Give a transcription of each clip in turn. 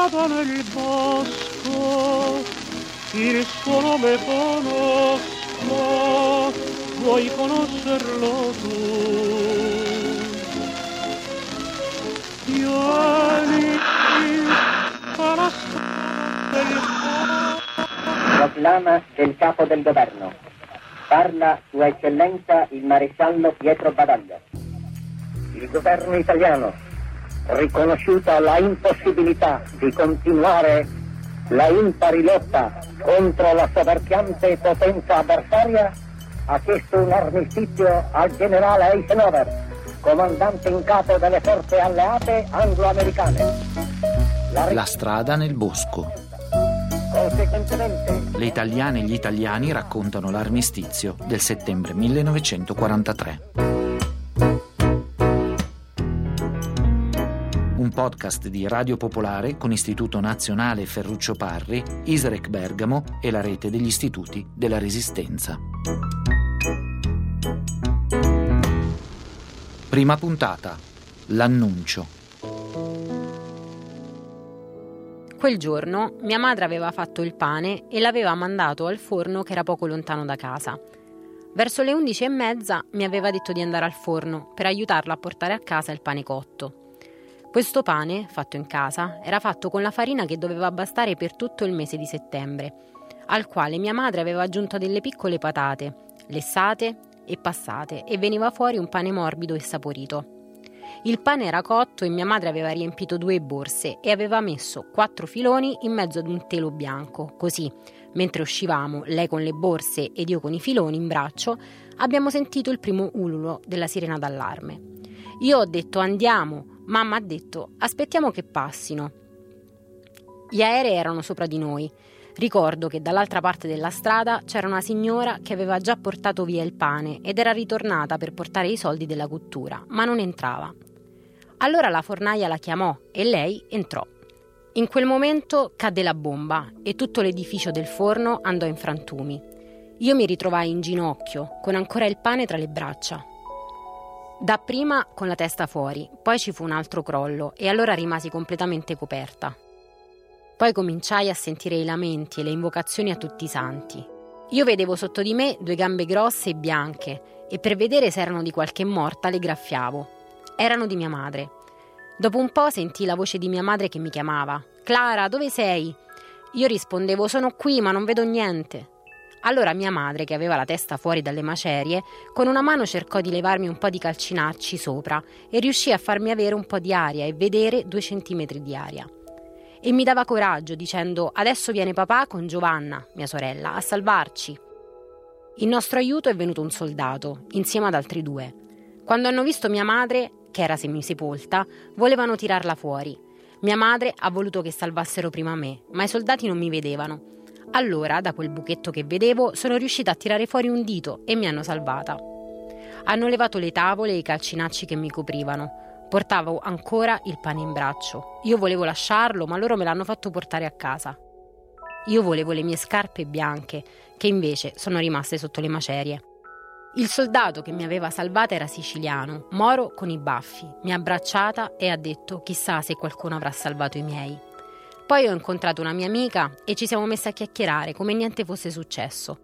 strada nel bosco, il suo nome conosco, vuoi conoscerlo tu? Vieni alla strada del Proclama del capo del governo. Parla Sua Eccellenza il maresciallo Pietro Badaglio. Il governo italiano, riconosciuta la impossibilità di continuare la impari lotta contro la soverchiante potenza avversaria, ha chiesto un armistizio al generale Eisenhower, comandante in capo delle forze alleate anglo-americane. La strada nel bosco. Conseguentemente, Le italiane e gli italiani raccontano l'armistizio del settembre 1943. Podcast di Radio Popolare con Istituto Nazionale Ferruccio Parri, Isrec Bergamo e la rete degli istituti della Resistenza. Prima puntata. L'annuncio. Quel giorno mia madre aveva fatto il pane e l'aveva mandato al forno che era poco lontano da casa. Verso le undici e mezza mi aveva detto di andare al forno per aiutarla a portare a casa il pane cotto. Questo pane, fatto in casa, era fatto con la farina che doveva bastare per tutto il mese di settembre, al quale mia madre aveva aggiunto delle piccole patate, lessate e passate, e veniva fuori un pane morbido e saporito. Il pane era cotto e mia madre aveva riempito due borse e aveva messo quattro filoni in mezzo ad un telo bianco. Così, mentre uscivamo, lei con le borse ed io con i filoni in braccio, abbiamo sentito il primo ululo della sirena d'allarme. Io ho detto andiamo, mamma ha detto aspettiamo che passino. Gli aerei erano sopra di noi. Ricordo che dall'altra parte della strada c'era una signora che aveva già portato via il pane ed era ritornata per portare i soldi della cottura, ma non entrava. Allora la fornaia la chiamò e lei entrò. In quel momento cadde la bomba e tutto l'edificio del forno andò in frantumi. Io mi ritrovai in ginocchio, con ancora il pane tra le braccia. Dapprima con la testa fuori, poi ci fu un altro crollo e allora rimasi completamente coperta. Poi cominciai a sentire i lamenti e le invocazioni a tutti i santi. Io vedevo sotto di me due gambe grosse e bianche e per vedere se erano di qualche morta le graffiavo. Erano di mia madre. Dopo un po' sentii la voce di mia madre che mi chiamava. Clara, dove sei? Io rispondevo sono qui ma non vedo niente. Allora mia madre, che aveva la testa fuori dalle macerie, con una mano cercò di levarmi un po' di calcinacci sopra e riuscì a farmi avere un po' di aria e vedere due centimetri di aria. E mi dava coraggio dicendo adesso viene papà con Giovanna, mia sorella, a salvarci. In nostro aiuto è venuto un soldato, insieme ad altri due. Quando hanno visto mia madre, che era semisepolta, volevano tirarla fuori. Mia madre ha voluto che salvassero prima me, ma i soldati non mi vedevano. Allora, da quel buchetto che vedevo, sono riuscita a tirare fuori un dito e mi hanno salvata. Hanno levato le tavole e i calcinacci che mi coprivano. Portavo ancora il pane in braccio. Io volevo lasciarlo, ma loro me l'hanno fatto portare a casa. Io volevo le mie scarpe bianche, che invece sono rimaste sotto le macerie. Il soldato che mi aveva salvata era siciliano, moro con i baffi. Mi ha abbracciata e ha detto chissà se qualcuno avrà salvato i miei. Poi ho incontrato una mia amica e ci siamo messi a chiacchierare come niente fosse successo.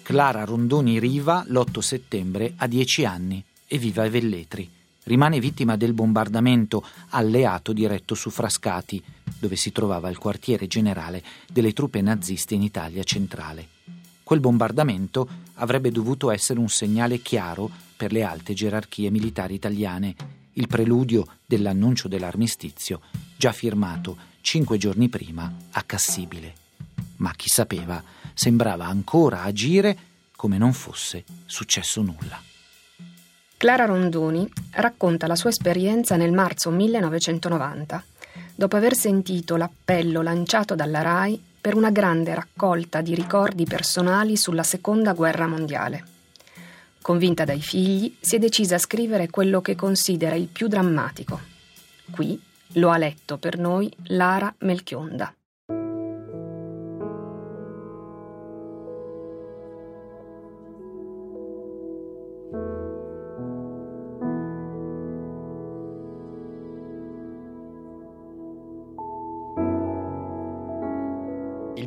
Clara Rondoni Riva, l'8 settembre, ha 10 anni e vive a Velletri. Rimane vittima del bombardamento alleato diretto su Frascati, dove si trovava il quartiere generale delle truppe naziste in Italia centrale. Quel bombardamento avrebbe dovuto essere un segnale chiaro per le alte gerarchie militari italiane, il preludio dell'annuncio dell'armistizio già firmato cinque giorni prima a Cassibile. Ma chi sapeva, sembrava ancora agire come non fosse successo nulla. Clara Rondoni racconta la sua esperienza nel marzo 1990, dopo aver sentito l'appello lanciato dalla RAI per una grande raccolta di ricordi personali sulla Seconda Guerra Mondiale. Convinta dai figli, si è decisa a scrivere quello che considera il più drammatico. Qui lo ha letto per noi Lara Melchionda.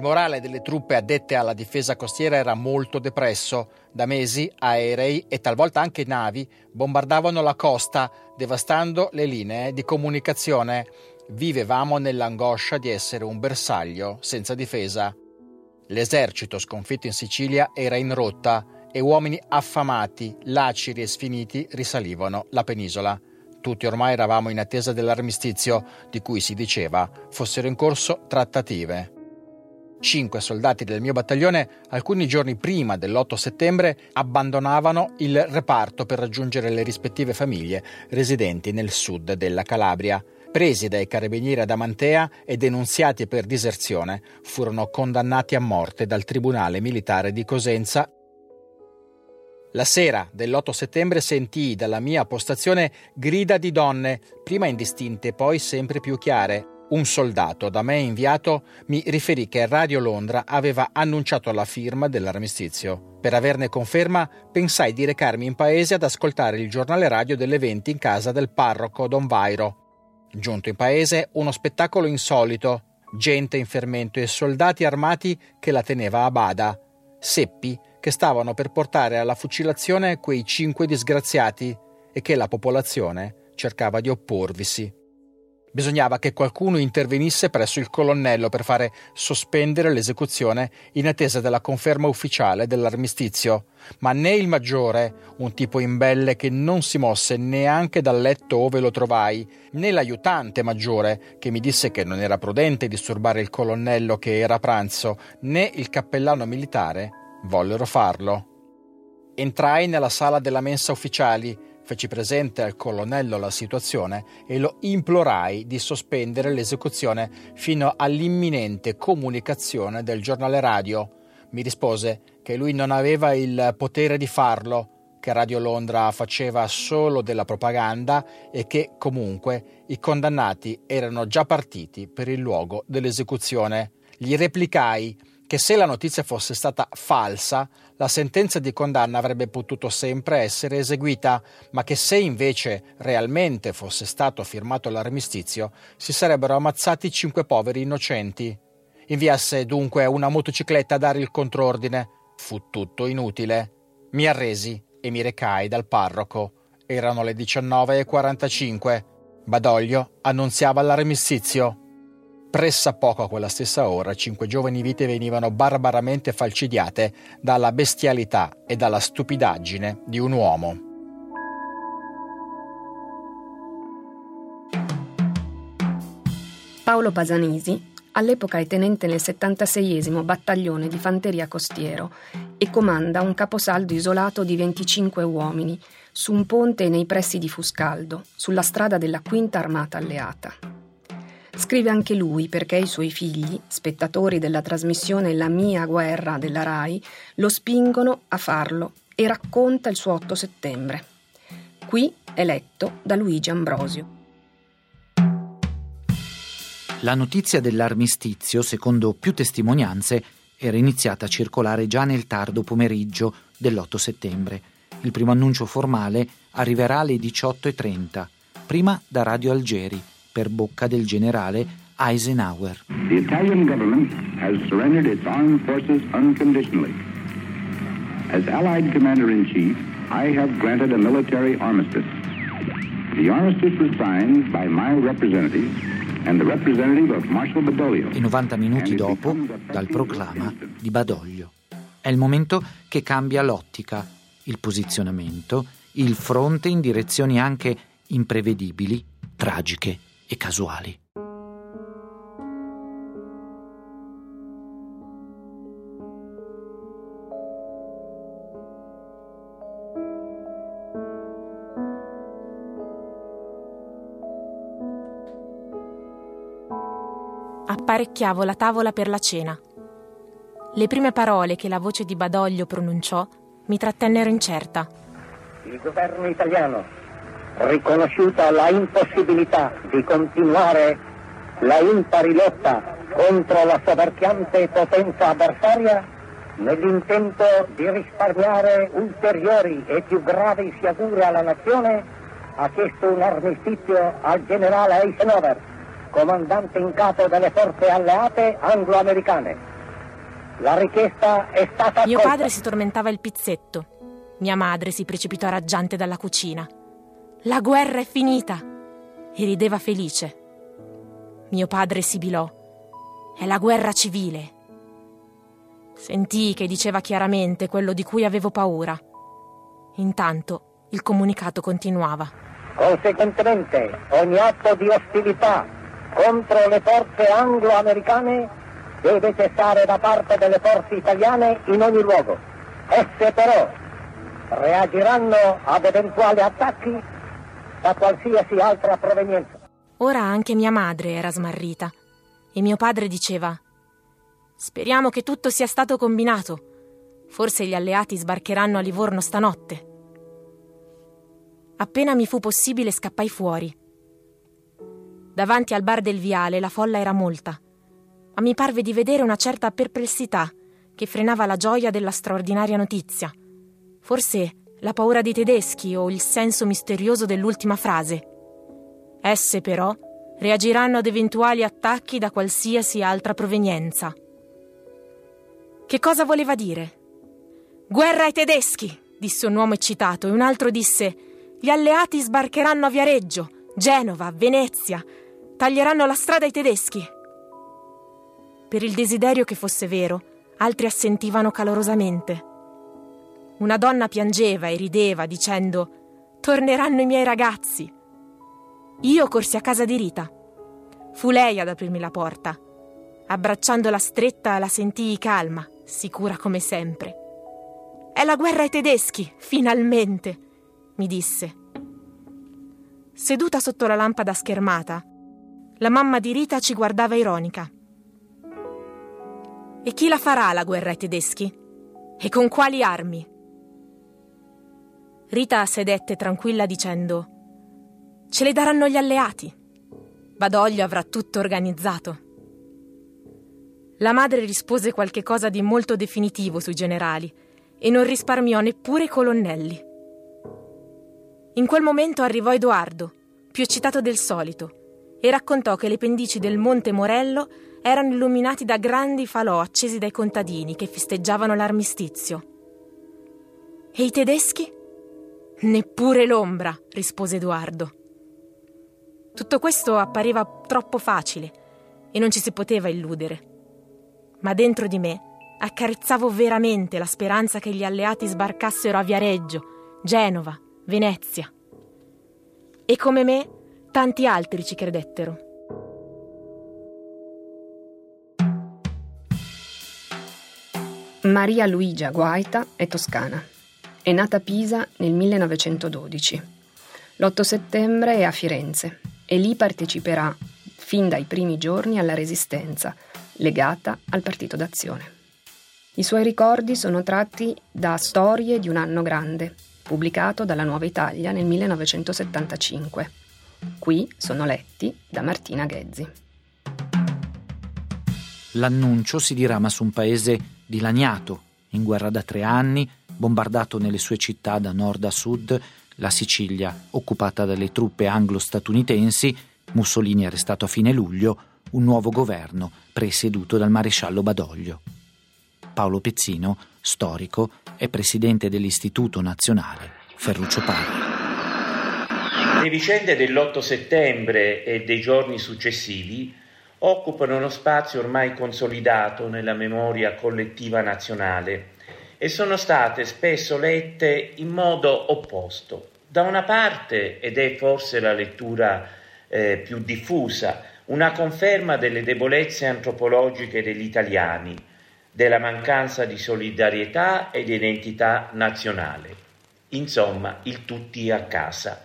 Morale delle truppe addette alla difesa costiera era molto depresso. Da mesi aerei e talvolta anche navi bombardavano la costa, devastando le linee di comunicazione. Vivevamo nell'angoscia di essere un bersaglio senza difesa. L'esercito sconfitto in Sicilia era in rotta e uomini affamati, laceri e sfiniti risalivano la penisola. Tutti ormai eravamo in attesa dell'armistizio, di cui si diceva fossero in corso trattative. Cinque soldati del mio battaglione, alcuni giorni prima dell'8 settembre, abbandonavano il reparto per raggiungere le rispettive famiglie residenti nel sud della Calabria. Presi dai carabinieri ad Amantea e denunziati per diserzione, furono condannati a morte dal Tribunale Militare di Cosenza la sera dell'8 settembre sentii dalla mia postazione grida di donne, prima indistinte, poi sempre più chiare. Un soldato da me inviato mi riferì che Radio Londra aveva annunciato la firma dell'armistizio. Per averne conferma, pensai di recarmi in paese ad ascoltare il giornale radio dell'evento in casa del parroco Don Vairo. Giunto in paese, uno spettacolo insolito, gente in fermento e soldati armati che la teneva a bada. Seppi che stavano per portare alla fucilazione quei cinque disgraziati e che la popolazione cercava di opporvisi. Bisognava che qualcuno intervenisse presso il colonnello per fare sospendere l'esecuzione in attesa della conferma ufficiale dell'armistizio, ma né il maggiore, un tipo imbelle che non si mosse neanche dal letto ove lo trovai, né l'aiutante maggiore, che mi disse che non era prudente disturbare il colonnello che era a pranzo, né il cappellano militare vollero farlo. Entrai nella sala della mensa ufficiali, feci presente al colonnello la situazione e lo implorai di sospendere l'esecuzione fino all'imminente comunicazione del giornale radio. Mi rispose che lui non aveva il potere di farlo, che Radio Londra faceva solo della propaganda e che comunque i condannati erano già partiti per il luogo dell'esecuzione. Gli replicai che se la notizia fosse stata falsa, la sentenza di condanna avrebbe potuto sempre essere eseguita, ma che se invece realmente fosse stato firmato l'armistizio, si sarebbero ammazzati cinque poveri innocenti. Inviasse dunque una motocicletta a dare il contrordine. Fu tutto inutile. Mi arresi e mi recai dal parroco. Erano le 19.45. Badoglio annunziava l'armistizio. Pressa poco a quella stessa ora, cinque giovani vite venivano barbaramente falcidiate dalla bestialità e dalla stupidaggine di un uomo. Paolo Pasanisi all'epoca è tenente nel 76 battaglione di fanteria costiero e comanda un caposaldo isolato di 25 uomini su un ponte nei pressi di Fuscaldo, sulla strada della quinta armata alleata. Scrive anche lui perché i suoi figli, spettatori della trasmissione La mia guerra della RAI, lo spingono a farlo e racconta il suo 8 settembre. Qui è letto da Luigi Ambrosio. La notizia dell'armistizio, secondo più testimonianze, era iniziata a circolare già nel tardo pomeriggio dell'8 settembre. Il primo annuncio formale arriverà alle 18.30, prima da Radio Algeri per bocca del generale Eisenhower. The Italian government has surrendered its armed forces unconditionally. As Allied Commander-in-Chief, I have granted a military armistice. The armistice was signed by my representative and the representative of Marshal Badoglio. E 90 minuti dopo, dal proclama di Badoglio. È il momento che cambia l'ottica, il posizionamento, il fronte in direzioni anche imprevedibili, tragiche e casuali. Apparecchiavo la tavola per la cena. Le prime parole che la voce di Badoglio pronunciò mi trattennero incerta. Il governo italiano riconosciuta la impossibilità di continuare la impari lotta contro la soverchiante potenza avversaria nell'intento di risparmiare ulteriori e più gravi sciagure alla nazione, ha chiesto un armistizio al generale Eisenhower, comandante in capo delle forze alleate anglo-americane. La richiesta è stata Mio accolta. padre si tormentava il pizzetto. Mia madre si precipitò raggiante dalla cucina. La guerra è finita! E rideva felice. Mio padre sibilò. È la guerra civile. Sentii che diceva chiaramente quello di cui avevo paura. Intanto il comunicato continuava. Conseguentemente, ogni atto di ostilità contro le forze anglo-americane deve cessare da parte delle forze italiane in ogni luogo. Esse però reagiranno ad eventuali attacchi da qualsiasi altra provenienza. Ora anche mia madre era smarrita e mio padre diceva Speriamo che tutto sia stato combinato. Forse gli alleati sbarcheranno a Livorno stanotte. Appena mi fu possibile scappai fuori. Davanti al bar del viale la folla era molta, ma mi parve di vedere una certa perplessità che frenava la gioia della straordinaria notizia. Forse la paura dei tedeschi o il senso misterioso dell'ultima frase. Esse però reagiranno ad eventuali attacchi da qualsiasi altra provenienza. Che cosa voleva dire? Guerra ai tedeschi, disse un uomo eccitato, e un altro disse gli alleati sbarcheranno a Viareggio, Genova, Venezia, taglieranno la strada ai tedeschi. Per il desiderio che fosse vero, altri assentivano calorosamente. Una donna piangeva e rideva dicendo Torneranno i miei ragazzi. Io corsi a casa di Rita. Fu lei ad aprirmi la porta. Abbracciandola stretta la sentii calma, sicura come sempre. È la guerra ai tedeschi, finalmente, mi disse. Seduta sotto la lampada schermata, la mamma di Rita ci guardava ironica. E chi la farà la guerra ai tedeschi? E con quali armi? Rita sedette tranquilla dicendo Ce le daranno gli alleati. Badoglio avrà tutto organizzato. La madre rispose qualche cosa di molto definitivo sui generali e non risparmiò neppure i colonnelli. In quel momento arrivò Edoardo, più eccitato del solito, e raccontò che le pendici del Monte Morello erano illuminati da grandi falò accesi dai contadini che festeggiavano l'armistizio. E i tedeschi? Neppure l'ombra, rispose Edoardo. Tutto questo appariva troppo facile e non ci si poteva illudere. Ma dentro di me accarezzavo veramente la speranza che gli alleati sbarcassero a Viareggio, Genova, Venezia. E come me, tanti altri ci credettero. Maria Luigia Guaita è toscana. È nata a Pisa nel 1912. L'8 settembre è a Firenze e lì parteciperà fin dai primi giorni alla Resistenza, legata al Partito d'Azione. I suoi ricordi sono tratti da Storie di un anno grande, pubblicato dalla Nuova Italia nel 1975. Qui sono letti da Martina Ghezzi. L'annuncio si dirama su un paese dilaniato, in guerra da tre anni, bombardato nelle sue città da nord a sud, la Sicilia occupata dalle truppe anglo-statunitensi, Mussolini arrestato a fine luglio, un nuovo governo presieduto dal maresciallo Badoglio. Paolo Pezzino, storico, è presidente dell'Istituto Nazionale Ferruccio Parri. Le vicende dell'8 settembre e dei giorni successivi occupano uno spazio ormai consolidato nella memoria collettiva nazionale e sono state spesso lette in modo opposto. Da una parte, ed è forse la lettura eh, più diffusa, una conferma delle debolezze antropologiche degli italiani, della mancanza di solidarietà e di identità nazionale. Insomma, il tutti a casa.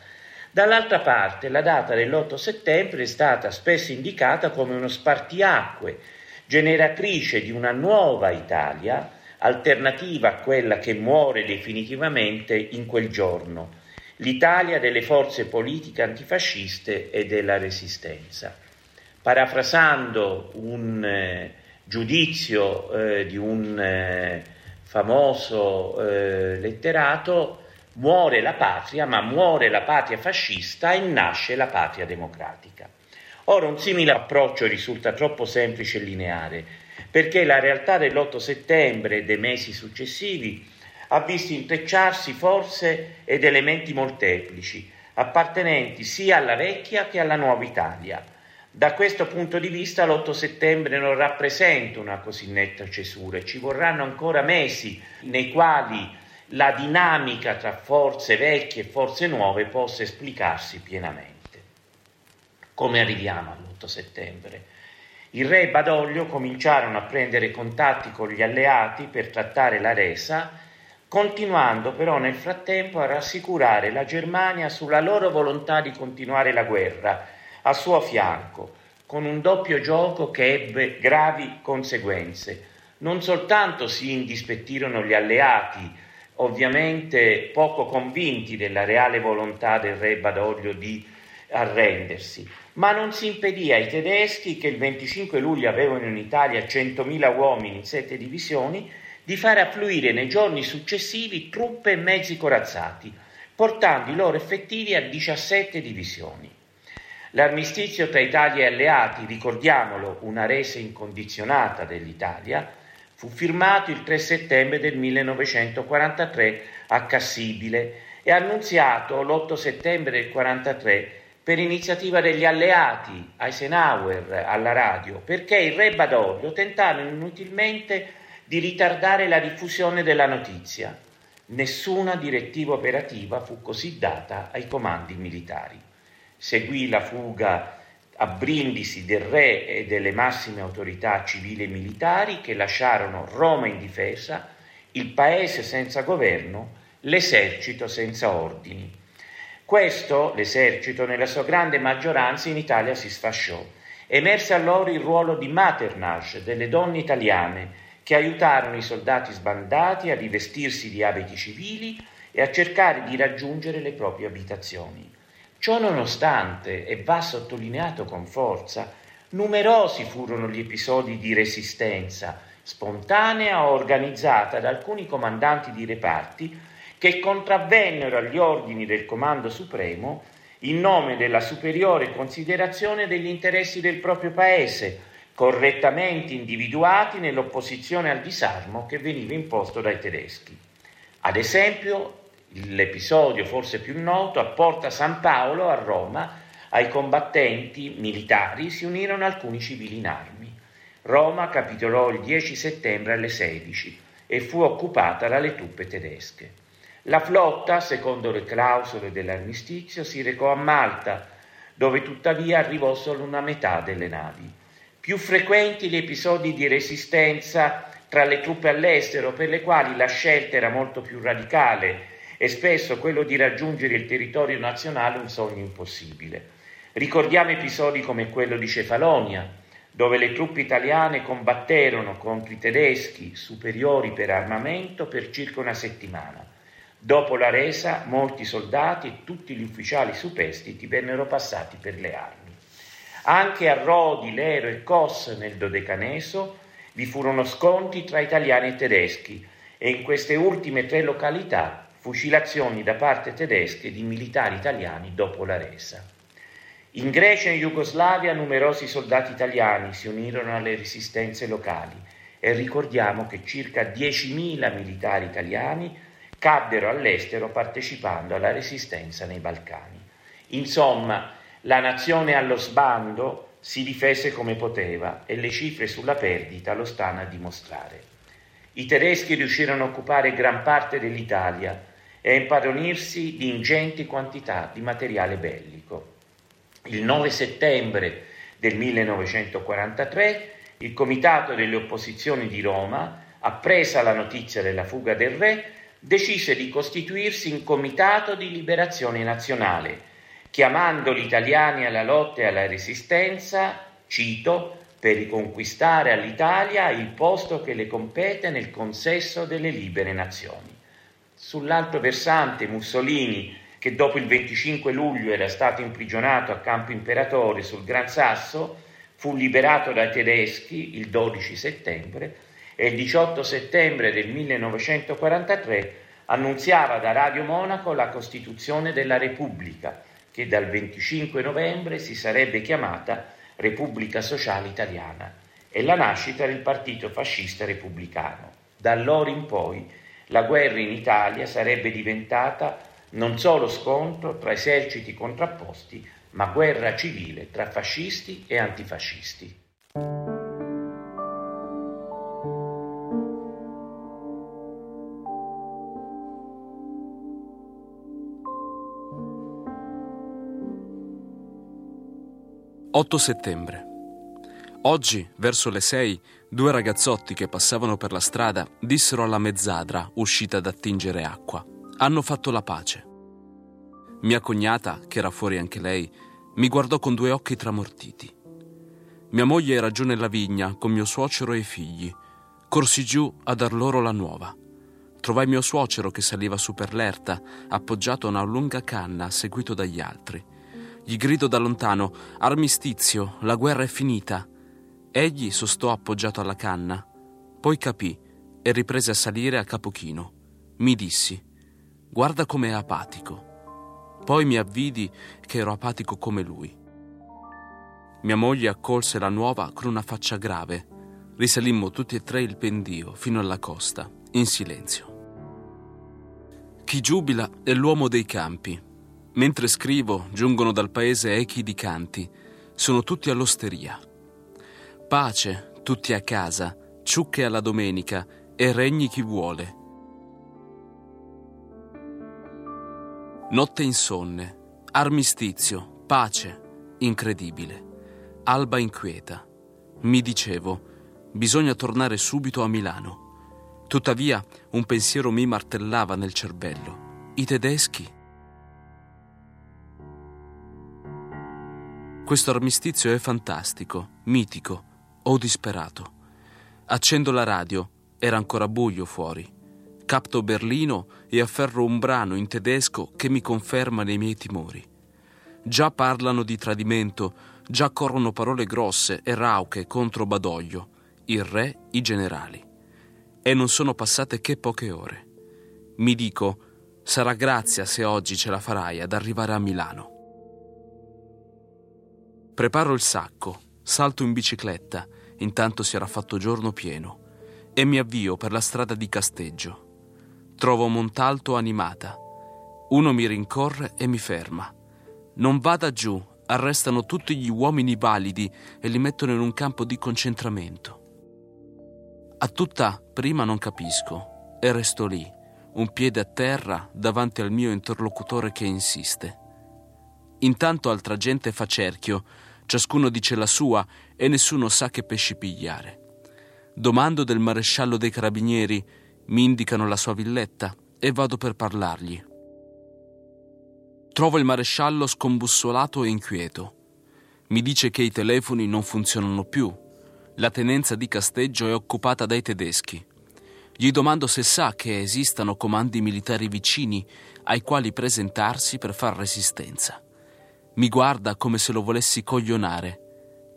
Dall'altra parte, la data dell'8 settembre è stata spesso indicata come uno spartiacque, generatrice di una nuova Italia, alternativa a quella che muore definitivamente in quel giorno, l'Italia delle forze politiche antifasciste e della resistenza. Parafrasando un eh, giudizio eh, di un eh, famoso eh, letterato, muore la patria, ma muore la patria fascista e nasce la patria democratica. Ora un simile approccio risulta troppo semplice e lineare, perché la realtà dell'8 settembre e dei mesi successivi ha visto intrecciarsi forze ed elementi molteplici, appartenenti sia alla vecchia che alla nuova Italia. Da questo punto di vista l'8 settembre non rappresenta una così netta cesura e ci vorranno ancora mesi nei quali la dinamica tra forze vecchie e forze nuove possa esplicarsi pienamente. Come arriviamo all'8 settembre? Il re e Badoglio cominciarono a prendere contatti con gli alleati per trattare la resa, continuando però nel frattempo a rassicurare la Germania sulla loro volontà di continuare la guerra a suo fianco, con un doppio gioco che ebbe gravi conseguenze. Non soltanto si indispettirono gli alleati, ovviamente poco convinti della reale volontà del re Badoglio di arrendersi, ma non si impedì ai tedeschi, che il 25 luglio avevano in Italia 100.000 uomini in sette divisioni, di fare affluire nei giorni successivi truppe e mezzi corazzati, portando i loro effettivi a 17 divisioni. L'armistizio tra Italia e alleati, ricordiamolo, una resa incondizionata dell'Italia, fu firmato il 3 settembre del 1943 a Cassibile e annunziato l'8 settembre del 1943 per iniziativa degli alleati, Eisenhower alla radio, perché il re Badoglio tentarono inutilmente di ritardare la diffusione della notizia. Nessuna direttiva operativa fu così data ai comandi militari. Seguì la fuga a Brindisi del re e delle massime autorità civili e militari che lasciarono Roma indifesa, il paese senza governo, l'esercito senza ordini. Questo, l'esercito, nella sua grande maggioranza in Italia si sfasciò. Emerse allora il ruolo di maternage delle donne italiane che aiutarono i soldati sbandati a rivestirsi di abiti civili e a cercare di raggiungere le proprie abitazioni. Ciò nonostante, e va sottolineato con forza, numerosi furono gli episodi di resistenza, spontanea o organizzata da alcuni comandanti di reparti che contravvennero agli ordini del Comando Supremo in nome della superiore considerazione degli interessi del proprio Paese, correttamente individuati nell'opposizione al disarmo che veniva imposto dai tedeschi. Ad esempio, l'episodio forse più noto, a Porta San Paolo a Roma, ai combattenti militari si unirono alcuni civili in armi. Roma capitolò il 10 settembre alle 16 e fu occupata dalle truppe tedesche. La flotta, secondo le clausole dell'armistizio, si recò a Malta, dove tuttavia arrivò solo una metà delle navi. Più frequenti gli episodi di resistenza tra le truppe all'estero, per le quali la scelta era molto più radicale e spesso quello di raggiungere il territorio nazionale un sogno impossibile. Ricordiamo episodi come quello di Cefalonia, dove le truppe italiane combatterono contro i tedeschi superiori per armamento per circa una settimana. Dopo la resa, molti soldati e tutti gli ufficiali superstiti vennero passati per le armi. Anche a Rodi, Lero e Kos nel Dodecaneso vi furono scontri tra italiani e tedeschi e in queste ultime tre località fucilazioni da parte tedesche di militari italiani dopo la resa. In Grecia e in Jugoslavia numerosi soldati italiani si unirono alle resistenze locali e ricordiamo che circa 10.000 militari italiani caddero all'estero partecipando alla resistenza nei Balcani. Insomma, la nazione allo sbando si difese come poteva e le cifre sulla perdita lo stanno a dimostrare. I tedeschi riuscirono a occupare gran parte dell'Italia e a impadronirsi di ingenti quantità di materiale bellico. Il 9 settembre del 1943 il Comitato delle Opposizioni di Roma, appresa la notizia della fuga del re, decise di costituirsi in Comitato di Liberazione Nazionale, chiamando gli italiani alla lotta e alla resistenza, cito, per riconquistare all'Italia il posto che le compete nel consesso delle libere nazioni. Sull'altro versante Mussolini, che dopo il 25 luglio era stato imprigionato a Campo Imperatore sul Gran Sasso, fu liberato dai tedeschi il 12 settembre e il 18 settembre del 1943 annunziava da Radio Monaco la Costituzione della Repubblica, che dal 25 novembre si sarebbe chiamata Repubblica Sociale Italiana. e la nascita del partito fascista repubblicano. Da allora in poi la guerra in Italia sarebbe diventata non solo scontro tra eserciti contrapposti, ma guerra civile tra fascisti e antifascisti. 8 settembre. Oggi, verso le 6, due ragazzotti che passavano per la strada dissero alla mezzadra, uscita ad attingere acqua, hanno fatto la pace. Mia cognata, che era fuori anche lei, mi guardò con due occhi tramortiti. Mia moglie era giù nella vigna con mio suocero e i figli. Corsi giù a dar loro la nuova. Trovai mio suocero che saliva su per l'erta, appoggiato a una lunga canna, seguito dagli altri. Gli grido da lontano: Armistizio, la guerra è finita. Egli sostò appoggiato alla canna. Poi capì e riprese a salire a capo chino. Mi dissi: Guarda com'è apatico. Poi mi avvidi che ero apatico come lui. Mia moglie accolse la nuova con una faccia grave. Risalimmo tutti e tre il pendio fino alla costa, in silenzio. Chi giubila è l'uomo dei campi Mentre scrivo, giungono dal paese echi di canti. Sono tutti all'osteria. Pace, tutti a casa, ciucche alla domenica e regni chi vuole. Notte insonne, armistizio, pace, incredibile. Alba inquieta. Mi dicevo, bisogna tornare subito a Milano. Tuttavia, un pensiero mi martellava nel cervello. I tedeschi? Questo armistizio è fantastico, mitico o disperato. Accendo la radio, era ancora buio fuori. Capto Berlino e afferro un brano in tedesco che mi conferma nei miei timori. Già parlano di tradimento, già corrono parole grosse e rauche contro Badoglio, il re, i generali. E non sono passate che poche ore. Mi dico, sarà grazia se oggi ce la farai ad arrivare a Milano. Preparo il sacco, salto in bicicletta, intanto si era fatto giorno pieno, e mi avvio per la strada di Casteggio. Trovo Montalto animata. Uno mi rincorre e mi ferma. Non vada giù, arrestano tutti gli uomini validi e li mettono in un campo di concentramento. A tutta prima non capisco e resto lì, un piede a terra davanti al mio interlocutore che insiste. Intanto altra gente fa cerchio, ciascuno dice la sua e nessuno sa che pesci pigliare. Domando del maresciallo dei carabinieri, mi indicano la sua villetta e vado per parlargli. Trovo il maresciallo scombussolato e inquieto. Mi dice che i telefoni non funzionano più. La tenenza di Casteggio è occupata dai tedeschi. Gli domando se sa che esistano comandi militari vicini ai quali presentarsi per far resistenza. Mi guarda come se lo volessi coglionare,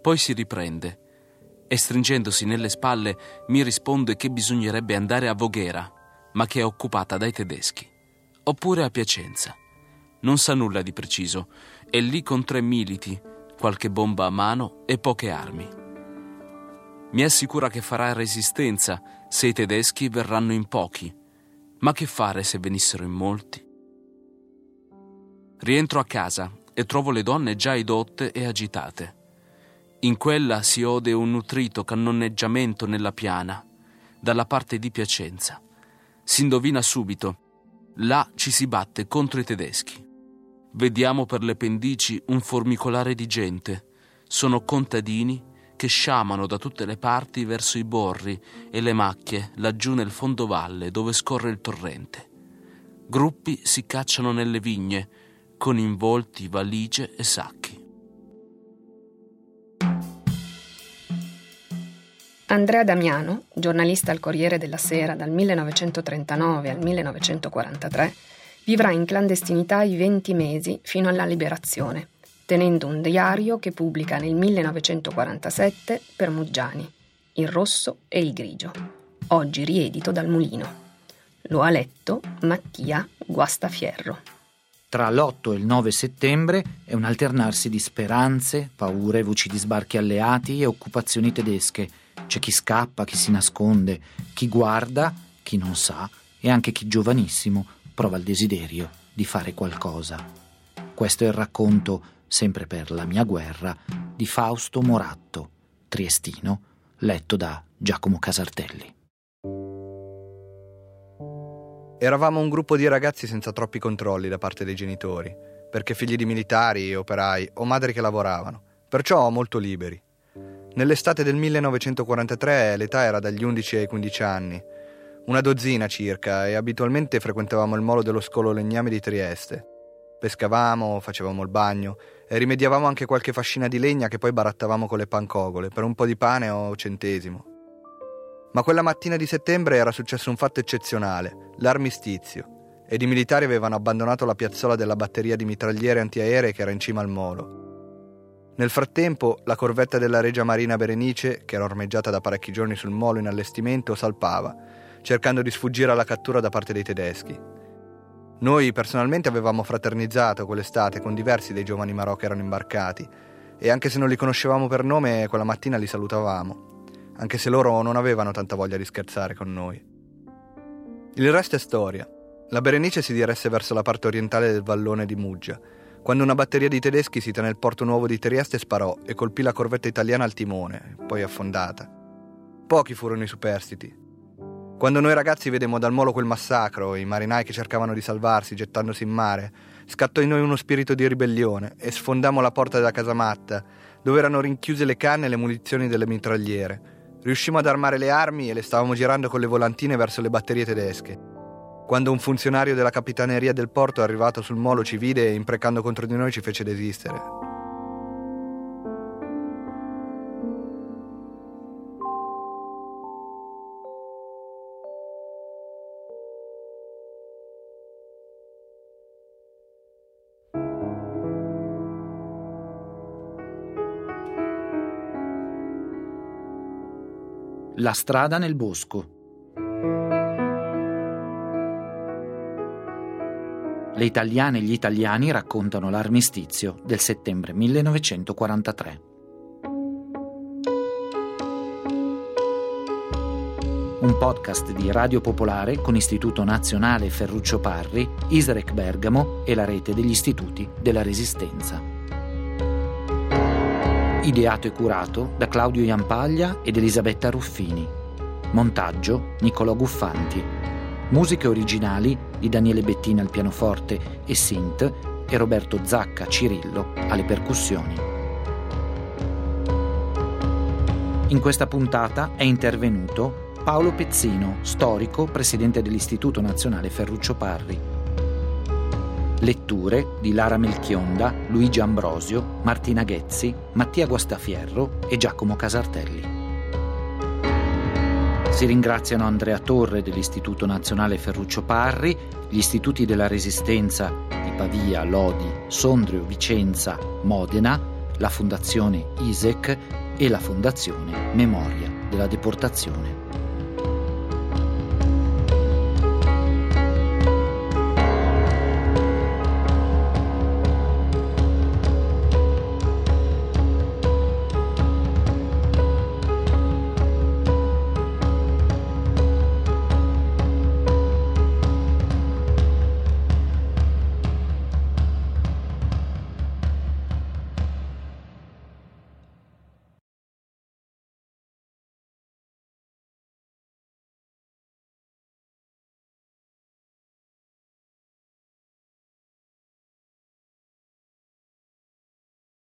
poi si riprende e stringendosi nelle spalle mi risponde che bisognerebbe andare a Voghera, ma che è occupata dai tedeschi, oppure a Piacenza. Non sa nulla di preciso, è lì con tre militi, qualche bomba a mano e poche armi. Mi assicura che farà resistenza se i tedeschi verranno in pochi, ma che fare se venissero in molti? Rientro a casa e trovo le donne già edotte e agitate. In quella si ode un nutrito cannoneggiamento nella piana, dalla parte di Piacenza. Si indovina subito. Là ci si batte contro i tedeschi. Vediamo per le pendici un formicolare di gente. Sono contadini che sciamano da tutte le parti verso i borri e le macchie laggiù nel fondovalle dove scorre il torrente. Gruppi si cacciano nelle vigne, con involti valigie e sacchi. Andrea Damiano, giornalista al Corriere della Sera dal 1939 al 1943, vivrà in clandestinità i 20 mesi fino alla liberazione, tenendo un diario che pubblica nel 1947 per Muggiani, Il rosso e il grigio, oggi riedito dal mulino. Lo ha letto Mattia Guastafierro. Tra l'8 e il 9 settembre è un alternarsi di speranze, paure, voci di sbarchi alleati e occupazioni tedesche C'è chi scappa, chi si nasconde, chi guarda, chi non sa e anche chi giovanissimo prova il desiderio di fare qualcosa. Questo è il racconto, sempre per la mia guerra, di Fausto Moratto, triestino, letto da Giacomo Casartelli. Eravamo un gruppo di ragazzi senza troppi controlli da parte dei genitori, perché figli di militari, operai o madri che lavoravano, perciò molto liberi. Nell'estate del 1943 l'età era dagli 11 ai 15 anni, una dozzina circa, e abitualmente frequentavamo il molo dello scolo Legname di Trieste. Pescavamo, facevamo il bagno e rimediavamo anche qualche fascina di legna che poi barattavamo con le pancogole per un po' di pane o centesimo. Ma quella mattina di settembre era successo un fatto eccezionale, l'armistizio, ed i militari avevano abbandonato la piazzola della batteria di mitragliere antiaeree che era in cima al molo. Nel frattempo, la corvetta della Regia Marina Berenice, che era ormeggiata da parecchi giorni sul molo in allestimento, salpava, cercando di sfuggire alla cattura da parte dei tedeschi. Noi personalmente avevamo fraternizzato quell'estate con diversi dei giovani Marò che erano imbarcati, e anche se non li conoscevamo per nome, quella mattina li salutavamo anche se loro non avevano tanta voglia di scherzare con noi. Il resto è storia. La Berenice si diresse verso la parte orientale del vallone di Muggia, quando una batteria di tedeschi sita nel porto nuovo di Trieste sparò e colpì la corvetta italiana al timone, poi affondata. Pochi furono i superstiti. Quando noi ragazzi vedemmo dal molo quel massacro, i marinai che cercavano di salvarsi gettandosi in mare, scattò in noi uno spirito di ribellione e sfondammo la porta della casamatta, dove erano rinchiuse le canne e le munizioni delle mitragliere Riuscimmo ad armare le armi e le stavamo girando con le volantine verso le batterie tedesche. Quando un funzionario della capitaneria del porto arrivato sul molo ci vide e imprecando contro di noi ci fece desistere. La strada nel bosco. Le italiane e gli italiani raccontano l'armistizio del settembre 1943. Un podcast di Radio Popolare con Istituto Nazionale Ferruccio Parri, Isrec Bergamo e la rete degli istituti della Resistenza ideato e curato da Claudio Iampaglia ed Elisabetta Ruffini. Montaggio Niccolò Guffanti. Musiche originali di Daniele Bettina al pianoforte e synth e Roberto Zacca Cirillo alle percussioni. In questa puntata è intervenuto Paolo Pezzino, storico, presidente dell'Istituto Nazionale Ferruccio Parri. Letture di Lara Melchionda, Luigi Ambrosio, Martina Ghezzi, Mattia Guastafierro e Giacomo Casartelli. Si ringraziano Andrea Torre dell'Istituto Nazionale Ferruccio Parri, gli istituti della Resistenza di Pavia, Lodi, Sondrio, Vicenza, Modena, la Fondazione ISEC e la Fondazione Memoria della Deportazione.